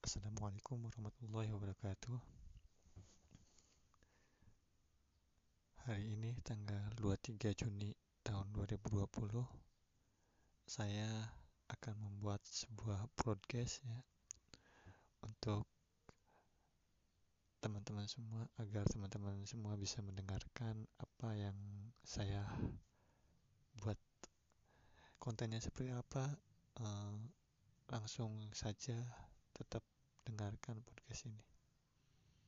Assalamualaikum warahmatullahi wabarakatuh. Hari ini tanggal 23 Juni tahun 2020 saya akan membuat sebuah broadcast ya untuk teman-teman semua agar teman-teman semua bisa mendengarkan apa yang saya buat kontennya seperti apa uh, langsung saja tetap dengarkan podcast ini